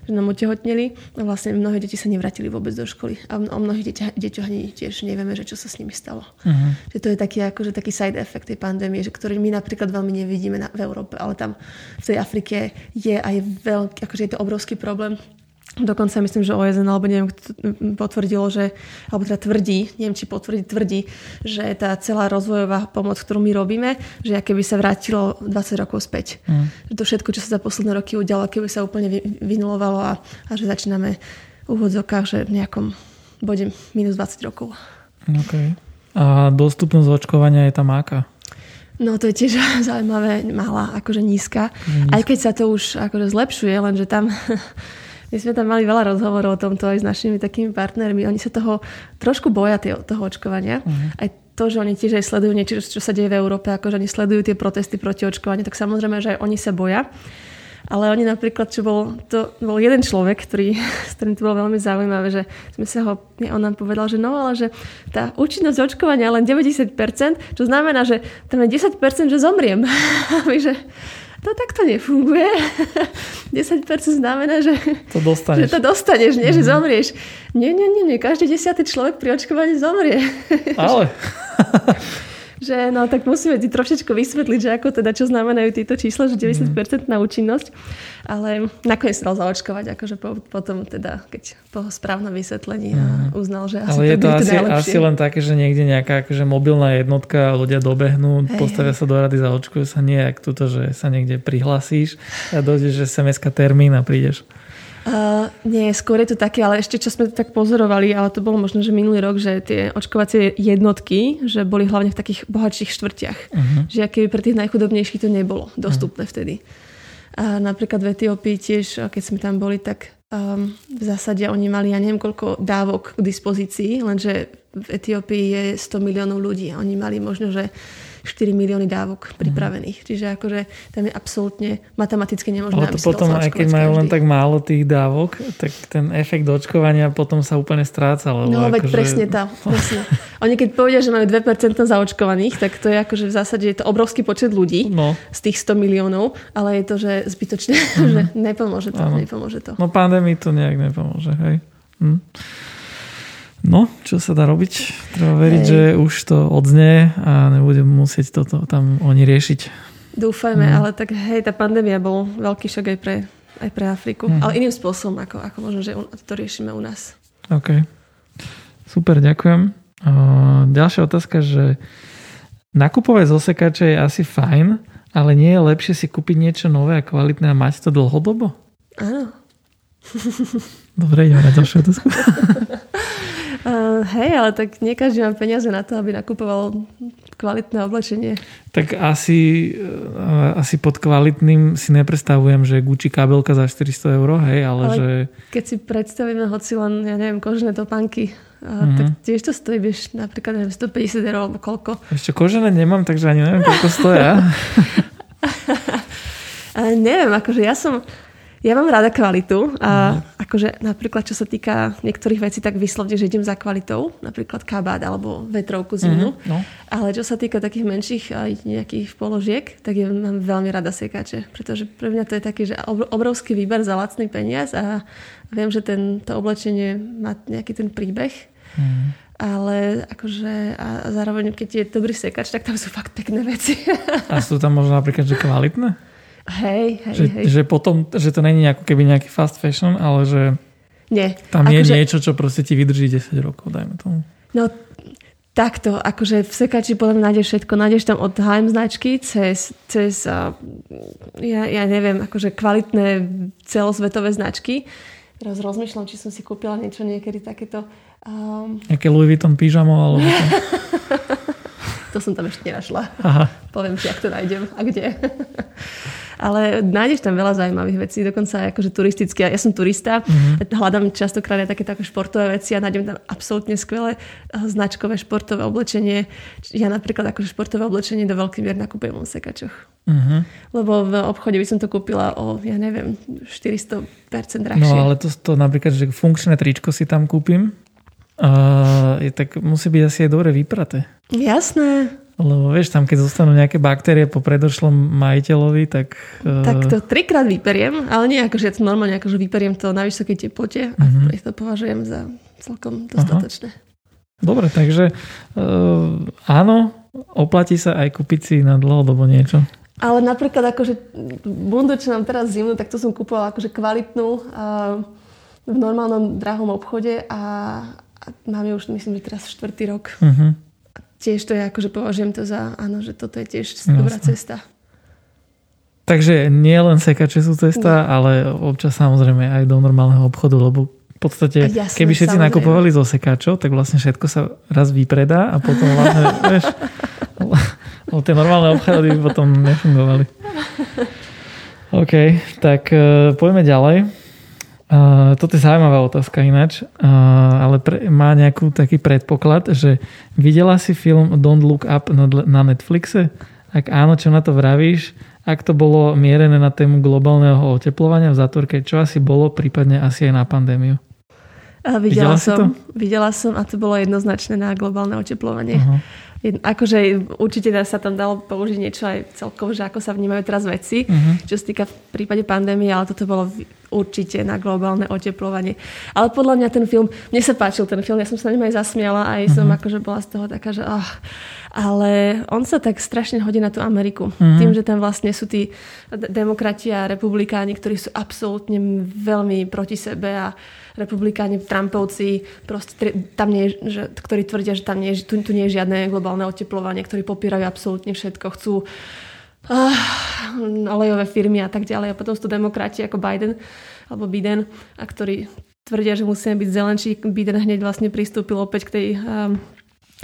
že nám otehotneli a vlastne mnohé deti sa nevrátili vôbec do školy. A o mnohých deťoch, deťoch ani tiež nevieme, že čo sa s nimi stalo. Uh-huh. Že to je taký, akože, taký side effect tej pandémie, že, ktorý my napríklad veľmi nevidíme na, v Európe, ale tam v tej Afrike je aj veľký, akože je to obrovský problém Dokonca myslím, že OSN, alebo neviem, potvrdilo, že, alebo teda tvrdí, neviem, či potvrdí, tvrdí, že tá celá rozvojová pomoc, ktorú my robíme, že aké by sa vrátilo 20 rokov späť. Mm. Že to všetko, čo sa za posledné roky udialo, keby sa úplne vynulovalo a, a že začíname v úvodzokách, že v nejakom bode minus 20 rokov. Okay. A dostupnosť očkovania je tam aká? No to je tiež zaujímavé, malá, akože nízka. nízka. Aj keď sa to už akože zlepšuje, lenže tam My sme tam mali veľa rozhovorov o tomto aj s našimi takými partnermi. Oni sa toho trošku boja toho očkovania. Uh-huh. Aj to, že oni tiež aj sledujú niečo, čo sa deje v Európe, ako že oni sledujú tie protesty proti očkovaniu, tak samozrejme, že aj oni sa boja. Ale oni napríklad, čo bol, to bol jeden človek, ktorý, s ktorým to bolo veľmi zaujímavé, že sme sa ho, on nám povedal, že no, ale že tá účinnosť očkovania je len 90%, čo znamená, že tam je 10%, že zomriem. že to takto nefunguje. 10% znamená, že to dostaneš, že to dostaneš nie, že mhm. zomrieš. Nie, nie, nie, nie, každý desiatý človek pri očkovaní zomrie. Ale že no tak musíme ti trošičku vysvetliť, že ako teda, čo znamenajú tieto čísla, že 90% na účinnosť, ale nakoniec sa dal zaočkovať, akože po, potom teda, keď po správnom vysvetlení mm. uznal, že asi ale je to, asi, asi len také, že niekde nejaká akože mobilná jednotka, ľudia dobehnú, hej, postavia hej. sa do rady, zaočkujú sa, nie jak tuto, že sa niekde prihlasíš a dojdeš, že sms termín a prídeš. Uh, nie, skôr je to také, ale ešte čo sme tak pozorovali, ale to bolo možno, že minulý rok, že tie očkovacie jednotky, že boli hlavne v takých bohatších štvrtiach. Uh-huh. Že aké pre tých najchudobnejších to nebolo dostupné uh-huh. vtedy. A napríklad v Etiópii tiež, keď sme tam boli, tak um, v zásade oni mali, ja neviem koľko dávok k dispozícii, lenže v Etiópii je 100 miliónov ľudí a oni mali možno, že 4 milióny dávok pripravených. Mm. Čiže akože tam je absolútne matematicky nemožné. Ale to potom, aj keď majú len tak málo tých dávok, tak ten efekt očkovania potom sa úplne stráca. Lebo no, veď akože... presne tá. Presne. Oni keď povedia, že majú 2% zaočkovaných, tak to je akože v zásade je to obrovský počet ľudí no. z tých 100 miliónov, ale je to, že zbytočne, mm. že nepomôže to, nepomôže to. No pandémii to nejak nepomôže, hej. Hm. No, čo sa dá robiť? Treba veriť, Hej. že už to odznie a nebudem musieť toto tam oni riešiť. Dúfajme, mm. ale tak hej, tá pandémia bol veľký šok aj pre, aj pre Afriku. Mm. Ale iným spôsobom, ako, ako možno, že to riešime u nás. OK. Super, ďakujem. ďalšia otázka, že nakupovať z osekače je asi fajn, ale nie je lepšie si kúpiť niečo nové a kvalitné a mať to dlhodobo? Áno. Dobre, ideme na ďalšiu otázku. Uh, hej, ale tak nie každý má peniaze na to, aby nakupoval kvalitné oblečenie. Tak asi, uh, asi pod kvalitným si neprestavujem, že Gucci kabelka za 400 eur, hej, ale, ale že... keď si predstavíme hoci len, ja neviem, kožené topánky, mm-hmm. tak tiež to stojí, vieš, napríklad neviem, 150 eur alebo koľko. Ešte kožené nemám, takže ani neviem, koľko stoja. neviem, akože ja som ja mám rada kvalitu a mm. akože napríklad čo sa týka niektorých vecí, tak vyslovne, že idem za kvalitou, napríklad kabát alebo vetrovku zimnú. Mm-hmm, no. Ale čo sa týka takých menších nejakých položiek, tak ja mám veľmi rada sekače, pretože pre mňa to je taký, že obrovský výber za lacný peniaz a viem, že ten, to oblečenie má nejaký ten príbeh. Mm. Ale akože a zároveň, keď je dobrý sekač, tak tam sú fakt pekné veci. A sú tam možno napríklad, že kvalitné? Hej, hej, že, hej. že potom, že to není ako keby nejaký fast fashion, ale že Nie. tam je že... niečo, čo proste ti vydrží 10 rokov, dajme tomu. No takto, akože v sekači potom nájdeš všetko. Nájdeš tam od Heim značky cez, cez uh, ja, ja neviem, akože kvalitné celosvetové značky. Teraz rozmýšľam, či som si kúpila niečo niekedy takéto. Um... Nejaké Louis Vuitton pyžamo alebo to... som tam ešte nenašla. Aha. Poviem ti, ak to nájdem a kde. ale nájdeš tam veľa zaujímavých vecí, dokonca akože turistické. Ja som turista, mm-hmm. hľadám častokrát aj také také športové veci a nájdem tam absolútne skvelé eh, značkové športové oblečenie. Ja napríklad akože športové oblečenie do veľkej mier nakupujem v sekačoch. Mm-hmm. Lebo v obchode by som to kúpila o, ja neviem, 400% drahšie. No ale to, to napríklad, že funkčné tričko si tam kúpim, uh, je, tak musí byť asi aj dobre vypraté. Jasné. Lebo vieš, tam keď zostanú nejaké baktérie po predošlom majiteľovi, tak... Uh... Tak to trikrát vyperiem, ale nie ako, že ja to normálne ako, že vyperiem to na vysokej teplote a uh-huh. to považujem za celkom dostatočné. Aha. Dobre, takže uh, áno, oplatí sa aj kúpiť si na dlhodobo niečo. Ale napríklad akože bundu, čo nám teraz zimnú, tak to som kúpovala akože kvalitnú uh, v normálnom drahom obchode a, a mám ju už myslím, že teraz štvrtý rok. Uh-huh tiež to je akože považujem to za, áno, že toto je tiež Jasne. dobrá cesta. Takže nie len sekače sú cesta, nie. ale občas samozrejme aj do normálneho obchodu, lebo v podstate, Jasne, keby všetci samozrejme. nakupovali zo sekáčov, tak vlastne všetko sa raz vypredá a potom vlastne, vieš, lebo tie normálne obchody by potom nefungovali. OK, tak uh, poďme ďalej. Uh, toto je zaujímavá otázka ináč, uh, ale pre, má nejakú taký predpoklad, že videla si film Don't Look Up na, na Netflixe? Ak áno, čo na to vravíš? ak to bolo mierené na tému globálneho oteplovania v zátvorke, čo asi bolo, prípadne asi aj na pandémiu? A videla, videla som, videla som a to bolo jednoznačné na globálne oteplovanie. Uh-huh. Akože určite sa tam dalo použiť niečo aj celkovo, že ako sa vnímajú teraz veci, uh-huh. čo sa týka v prípade pandémie, ale toto bolo určite na globálne oteplovanie. Ale podľa mňa ten film, mne sa páčil ten film, ja som sa na ňom aj zasmiala a aj uh-huh. som mhm. akože bola z toho taká, že oh, ale on sa tak strašne hodí na tú Ameriku. Uh-huh. Tým, že tam vlastne sú tí demokrati a republikáni, ktorí sú absolútne veľmi proti sebe a republikáni, Trumpovci, proste tam nie, že, ktorí tvrdia, že tam nie, tu, tu nie je žiadne globálne oteplovanie, ktorí popierajú absolútne všetko, chcú uh, olejové firmy a tak ďalej. A potom sú to demokrati ako Biden alebo Biden, a ktorí tvrdia, že musíme byť zelenší. Biden hneď vlastne pristúpil opäť k tej um,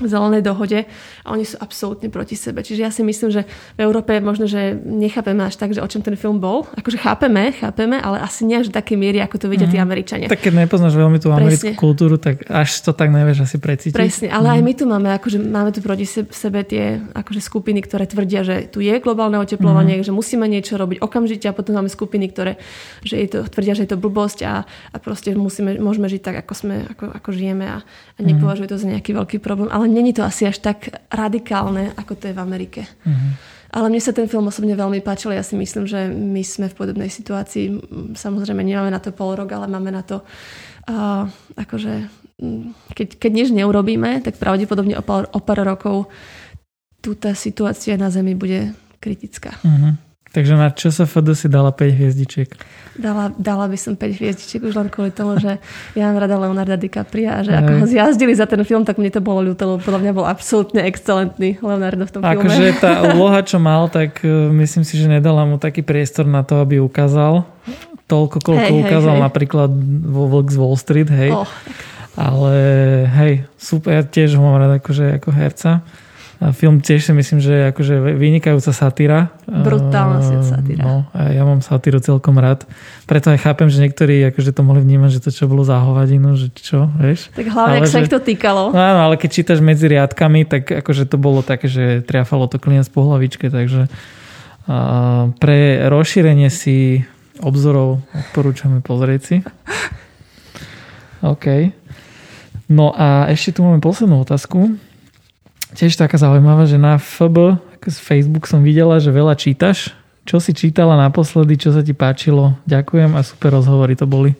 zelenej dohode a oni sú absolútne proti sebe. Čiže ja si myslím, že v Európe možno, že nechápeme až tak, že o čom ten film bol. Akože chápeme, chápeme, ale asi nie až v takej miery, ako to vidia mm. tí mhm. Američania. Tak keď nepoznáš veľmi tú americkú Presne. kultúru, tak až to tak nevieš asi precítiť. Presne, ale mm. aj mhm. my tu máme, akože máme tu proti sebe tie akože skupiny, ktoré tvrdia, že tu je globálne oteplovanie, mm. že musíme niečo robiť okamžite a potom máme skupiny, ktoré že je to, tvrdia, že je to blbosť a, a proste musíme, môžeme žiť tak, ako, sme, ako, ako žijeme a, a nepovažujú to za nejaký veľký problém. Ale není to asi až tak radikálne, ako to je v Amerike. Mm-hmm. Ale mne sa ten film osobne veľmi páčil. Ja si myslím, že my sme v podobnej situácii. Samozrejme, nemáme na to pol rok, ale máme na to uh, akože keď, keď nič neurobíme, tak pravdepodobne o pár, o pár rokov tu tá situácia na Zemi bude kritická. Mm-hmm. Takže na čo sa FD si dala 5 hviezdičiek? Dala, dala by som 5 hviezdičiek už len kvôli tomu, že ja mám rada Leonarda DiCaprio a že ako ho zjazdili za ten film, tak mne to bolo ľúto, lebo podľa mňa bol absolútne excelentný Leonardo v tom filme. Akože tá úloha, čo mal, tak e, myslím si, že nedala mu taký priestor na to, aby ukázal toľko, koľko hej, ukázal hej. napríklad vo Vlk z Wall Street, hej. Oh. Ale hej, super, ja tiež ho mám rád akože ako herca. A film tiež si myslím, že je akože vynikajúca satíra. Brutálna uh, satíra. No, a ja mám satíru celkom rád. Preto aj chápem, že niektorí akože to mohli vnímať, že to čo bolo za hovadinu, že čo, vieš. Tak hlavne, ak sa ich to týkalo. No, áno, ale keď čítaš medzi riadkami, tak akože to bolo také, že triafalo to klient po hlavičke, takže uh, pre rozšírenie si obzorov odporúčame pozrieť si. OK. No a ešte tu máme poslednú otázku tiež taká zaujímavá, že na FB, z Facebook som videla, že veľa čítaš. Čo si čítala naposledy, čo sa ti páčilo? Ďakujem a super rozhovory to boli.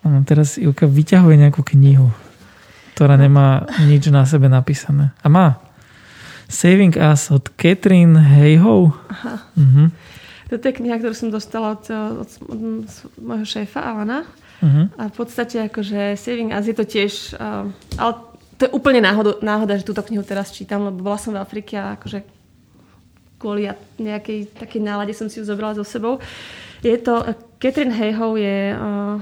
Ano, teraz Ivka vyťahuje nejakú knihu, ktorá nemá nič na sebe napísané. A má. Saving Us od Catherine Hayhoe. Aha. Uh-huh. Toto je kniha, ktorú som dostala od, od, od môjho šéfa Alana. Uh-huh. A v podstate akože Saving Us je to tiež... Uh, ale to je úplne náhoda, náhoda, že túto knihu teraz čítam, lebo bola som v Afrike a akože kvôli nejakej takej nálade som si ju zobrala so sebou. Je to, Catherine Hayhoe je uh,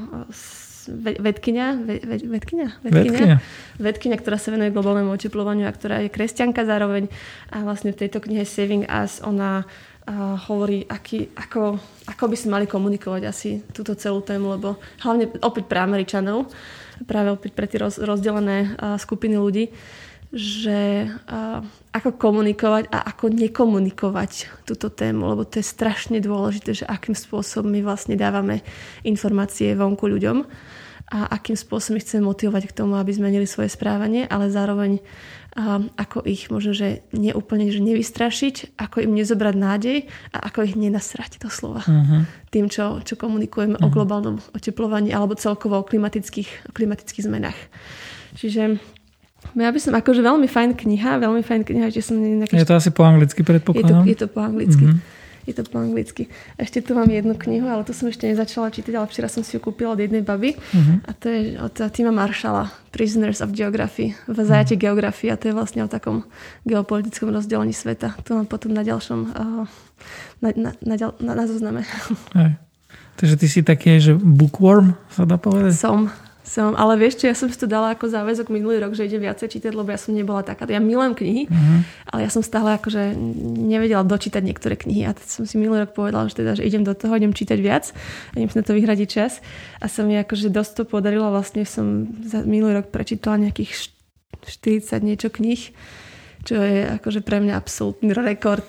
vedkynia, ved, vedkynia? Vedkynia? vedkynia, ktorá sa venuje globálnemu oteplovaniu a ktorá je kresťanka zároveň. A vlastne v tejto knihe Saving Us ona uh, hovorí, aký, ako, ako by sme mali komunikovať asi túto celú tému, lebo hlavne opäť pre Američanov, práve opäť pre tie roz, rozdelené skupiny ľudí, že ako komunikovať a ako nekomunikovať túto tému, lebo to je strašne dôležité, že akým spôsobom my vlastne dávame informácie vonku ľuďom a akým spôsobom ich chceme motivovať k tomu, aby zmenili svoje správanie, ale zároveň ako ich možno, že neúplne že nevystrašiť, ako im nezobrať nádej a ako ich nenasrať slova. Uh-huh. Tým, čo, čo komunikujeme uh-huh. o mhm. globálnom oteplovaní alebo celkovo o klimatických, o klimatických zmenách. Čiže ja by som akože veľmi fajn kniha, veľmi fajn kniha, že som... Nejaký... Je to asi po anglicky predpokladám? Je to, je to po anglicky. Uh-huh. Je to po anglicky. Ešte tu mám jednu knihu, ale to som ešte nezačala čítať, ale včera som si ju kúpila od jednej baby. Uh-huh. A to je od Tima Marshalla, Prisoners of Geography, v zajate uh-huh. geografii. A to je vlastne o takom geopolitickom rozdelení sveta. To mám potom na ďalšom, uh, na, na, na, na, na zozname. Aj. Takže ty si taký, že bookworm, sa dá povedať? Som, som, ale vieš čo, ja som si to dala ako záväzok minulý rok, že idem viacej čítať, lebo ja som nebola taká. Ja milujem knihy, uh-huh. ale ja som stále akože nevedela dočítať niektoré knihy. A som si minulý rok povedala, že, teda, že idem do toho, idem čítať viac a idem si na to vyhradiť čas. A sa mi akože dosť to podarilo. Vlastne som za minulý rok prečítala nejakých 40 niečo kníh, čo je akože pre mňa absolútny rekord.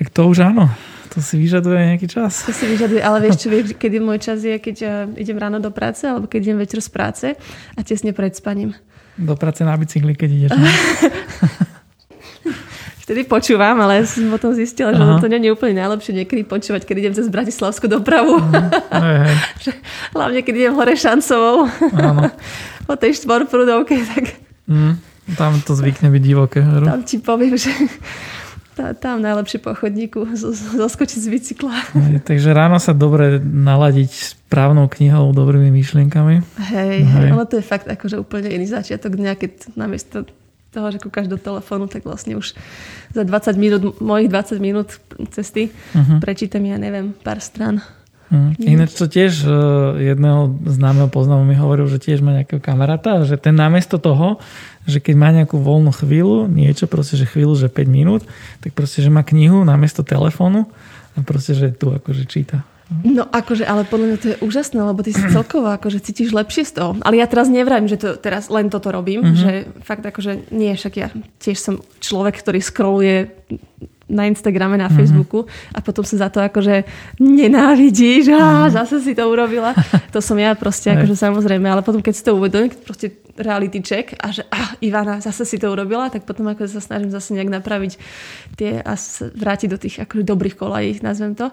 Tak to už áno. To si vyžaduje nejaký čas. To si vyžaduje, ale vieš čo, vieš, kedy môj čas je, keď uh, idem ráno do práce alebo keď idem večer z práce a tesne pred spaním. Do práce na bicykli, keď ideš. Vtedy počúvam, ale som potom zistila, že to nie je úplne najlepšie niekedy počúvať, keď idem cez Bratislavskú dopravu. Mm, hej, hej. Hlavne, keď idem hore šancovou. Áno. po tej štvorprúdovke, tak... Mm, tam to zvykne byť divoké. Tam ti poviem, že tá, tam najlepšie po chodníku zoskočiť z bicykla. Takže ráno sa dobre naladiť správnou knihou, dobrými myšlienkami. Hej, hej, ono to je fakt akože úplne iný začiatok dňa, keď namiesto toho, že kúkaš do telefónu, tak vlastne už za 20 minút, mojich 20 minút cesty uh-huh. prečítam ja neviem, pár stran. Hmm. Ináč to tiež uh, jedného známeho poznámu mi hovoril, že tiež má nejakého kamaráta, že ten namiesto toho, že keď má nejakú voľnú chvíľu, niečo, proste, že chvíľu, že 5 minút, tak proste, že má knihu namiesto telefónu a proste, že tu akože číta. No akože, ale podľa mňa to je úžasné, lebo ty si celkovo akože cítiš lepšie z toho. Ale ja teraz nevrajím, že to teraz len toto robím, mm-hmm. že fakt akože nie, však ja tiež som človek, ktorý scrolluje na Instagrame, na mhm. Facebooku mm-hmm. a potom sa za to akože nenávidíš, mm-hmm. zase si to urobila. To som ja proste, akože samozrejme, ale potom keď si to uvedomím, proste reality check a že ah, Ivana, zase si to urobila, tak potom ako sa snažím zase nejak napraviť tie a vrátiť do tých akože dobrých kolají, nazvem to.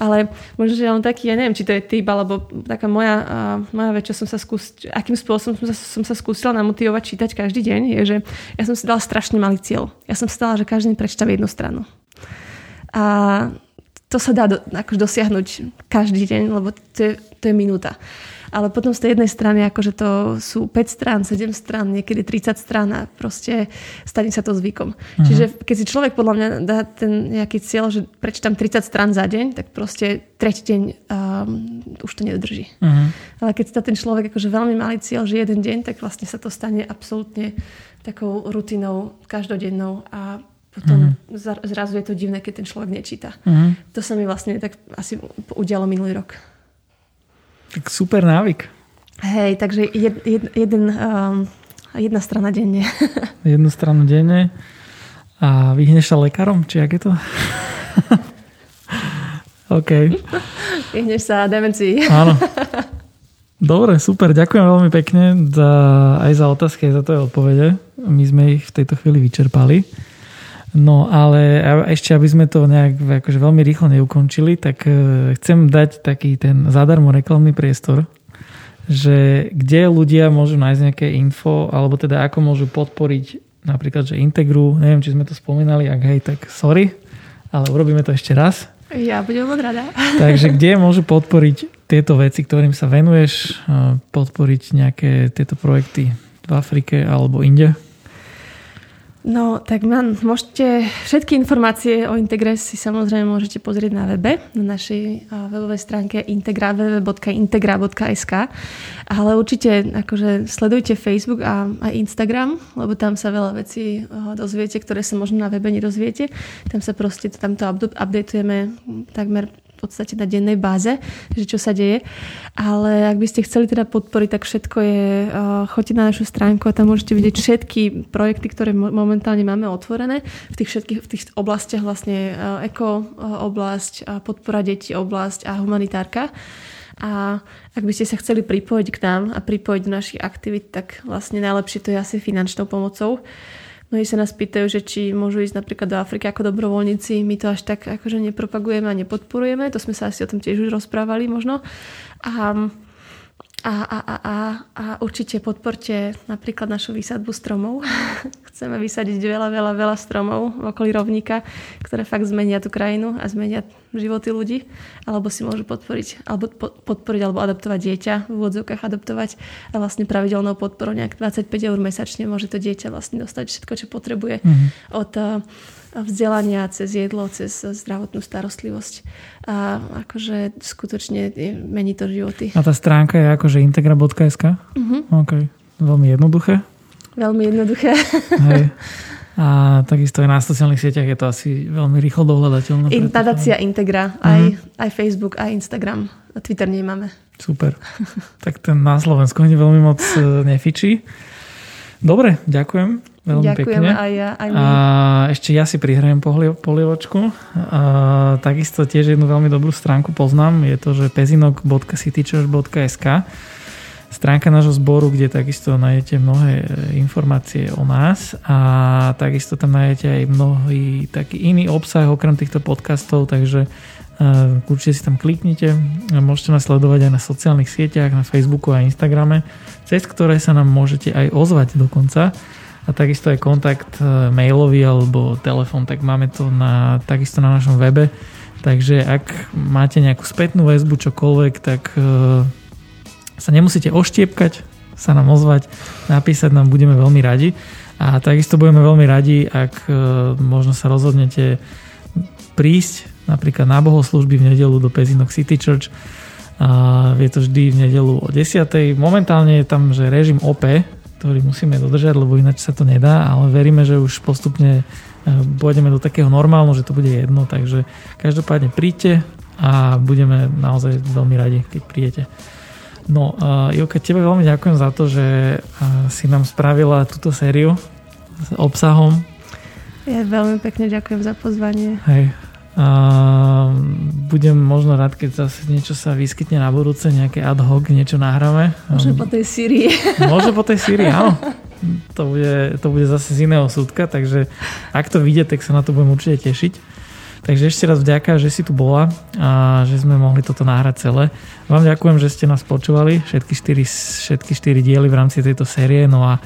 Ale možno, že len taký, ja neviem, či to je typ, alebo taká moja, uh, moja vec, čo som sa skúsila, akým spôsobom som sa, som sa skúsila namotivovať čítať každý deň, je, že ja som si dala strašne malý cieľ. Ja som si dala, že každý deň prečítam jednu stranu. A to sa dá do, akože dosiahnuť každý deň, lebo to je, to je minúta ale potom z tej jednej strany akože to sú 5 strán, 7 strán, niekedy 30 strán a proste stane sa to zvykom. Uh-huh. Čiže keď si človek podľa mňa dá ten nejaký cieľ, že prečítam 30 strán za deň, tak proste tretí deň um, už to nedrží. Uh-huh. Ale keď dá ten človek akože veľmi malý cieľ, že jeden deň, tak vlastne sa to stane absolútne takou rutinou každodennou a potom uh-huh. zrazu je to divné, keď ten človek nečíta. Uh-huh. To sa mi vlastne tak asi udialo minulý rok. Tak super návyk. Hej, takže jed, jed, jeden, um, jedna strana denne. Jednu stranu denne. A vyhneš sa lekárom? Či jak je to? OK. Vyhneš sa demencii. Áno. Dobre, super. Ďakujem veľmi pekne za, aj za otázky, aj za to odpovede. My sme ich v tejto chvíli vyčerpali. No ale ešte, aby sme to nejak akože veľmi rýchlo neukončili, tak e, chcem dať taký ten zadarmo reklamný priestor, že kde ľudia môžu nájsť nejaké info, alebo teda ako môžu podporiť napríklad, že Integru, neviem, či sme to spomínali, ak hej, tak sorry, ale urobíme to ešte raz. Ja budem moc rada. Takže kde môžu podporiť tieto veci, ktorým sa venuješ, podporiť nejaké tieto projekty v Afrike alebo inde? No, tak man, môžete, všetky informácie o Integre si samozrejme môžete pozrieť na webe, na našej webovej stránke integra, www.integra.sk ale určite akože sledujte Facebook a aj Instagram, lebo tam sa veľa vecí dozviete, ktoré sa možno na webe nedozviete. Tam sa proste, tamto updateujeme takmer podstate na dennej báze, že čo sa deje. Ale ak by ste chceli teda podporiť, tak všetko je, uh, choďte na našu stránku a tam môžete vidieť všetky projekty, ktoré momentálne máme otvorené v tých všetkých v tých oblastiach vlastne uh, eko uh, oblasť, podpora detí oblasť a humanitárka. A ak by ste sa chceli pripojiť k nám a pripojiť do našich aktivít, tak vlastne najlepšie to je asi finančnou pomocou. Mnohí sa nás pýtajú, že či môžu ísť napríklad do Afriky ako dobrovoľníci. My to až tak akože nepropagujeme a nepodporujeme. To sme sa asi o tom tiež už rozprávali možno. A a, a, a, a, a určite podporte napríklad našu výsadbu stromov. Chceme vysadiť veľa, veľa, veľa stromov v okolí rovníka, ktoré fakt zmenia tú krajinu a zmenia životy ľudí. Alebo si môžu podporiť, alebo podporiť, alebo adoptovať dieťa, v úvodzovkách adoptovať a vlastne pravidelnou podporou nejak 25 eur mesačne môže to dieťa vlastne dostať všetko, čo potrebuje mm-hmm. od vzdelania, cez jedlo, cez zdravotnú starostlivosť. A akože skutočne mení to životy. A tá stránka je akože integra.sk? Uh-huh. OK. Veľmi jednoduché? Veľmi jednoduché. Hej. A takisto aj na sociálnych sieťach je to asi veľmi rýchlo dohľadateľné. Nadácia Integra, aj, uh-huh. aj Facebook, aj Instagram. A Twitter nemáme. Super. tak ten na Slovensku ani veľmi moc e, nefičí. Dobre, ďakujem veľmi Ďakujem pekne. aj ja, aj my. A ešte ja si prihrajem polievočku. A takisto tiež jednu veľmi dobrú stránku poznám. Je to, že pezinok.citychurch.sk stránka nášho zboru, kde takisto nájdete mnohé informácie o nás a takisto tam nájdete aj mnohý taký iný obsah okrem týchto podcastov, takže určite si tam kliknite. Môžete nás sledovať aj na sociálnych sieťach, na Facebooku a Instagrame, cez ktoré sa nám môžete aj ozvať dokonca a takisto aj kontakt e, mailový alebo telefón, tak máme to na, takisto na našom webe. Takže ak máte nejakú spätnú väzbu, čokoľvek, tak e, sa nemusíte oštiepkať, sa nám ozvať, napísať nám budeme veľmi radi. A takisto budeme veľmi radi, ak e, možno sa rozhodnete prísť napríklad na bohoslužby v nedelu do Pezinok City Church. A je to vždy v nedelu o 10. Momentálne je tam, že režim OP, ktorý musíme dodržať, lebo ináč sa to nedá, ale veríme, že už postupne e, pôjdeme do takého normálnu, že to bude jedno, takže každopádne príďte a budeme naozaj veľmi radi, keď príjete. No, uh, Ilka, tebe veľmi ďakujem za to, že uh, si nám spravila túto sériu s obsahom. Ja veľmi pekne ďakujem za pozvanie. Hej, a budem možno rád, keď zase niečo sa vyskytne na budúce, nejaké ad hoc, niečo nahráme. Možno po tej Syrii. Možno po tej Syrii, áno. To bude, to bude zase z iného súdka, takže ak to vyjde, tak sa na to budem určite tešiť. Takže ešte raz vďaka, že si tu bola a že sme mohli toto nahrať celé. Vám ďakujem, že ste nás počúvali, všetky štyri, všetky štyri diely v rámci tejto série. No a,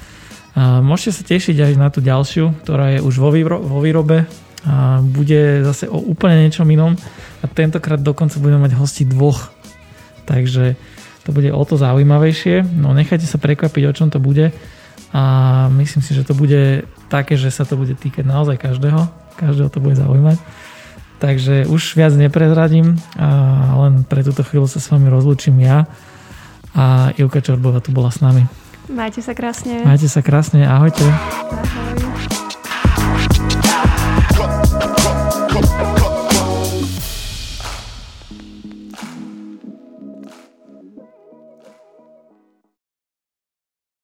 a môžete sa tešiť aj na tú ďalšiu, ktorá je už vo, výro, vo výrobe a bude zase o úplne niečom inom a tentokrát dokonca budeme mať hosti dvoch. Takže to bude o to zaujímavejšie. No nechajte sa prekvapiť, o čom to bude a myslím si, že to bude také, že sa to bude týkať naozaj každého. Každého to bude zaujímať. Takže už viac neprezradím a len pre túto chvíľu sa s vami rozlúčim ja a Ilka Čorbova tu bola s nami. Majte sa krásne. Majte sa krásne, ahojte. Ahoj.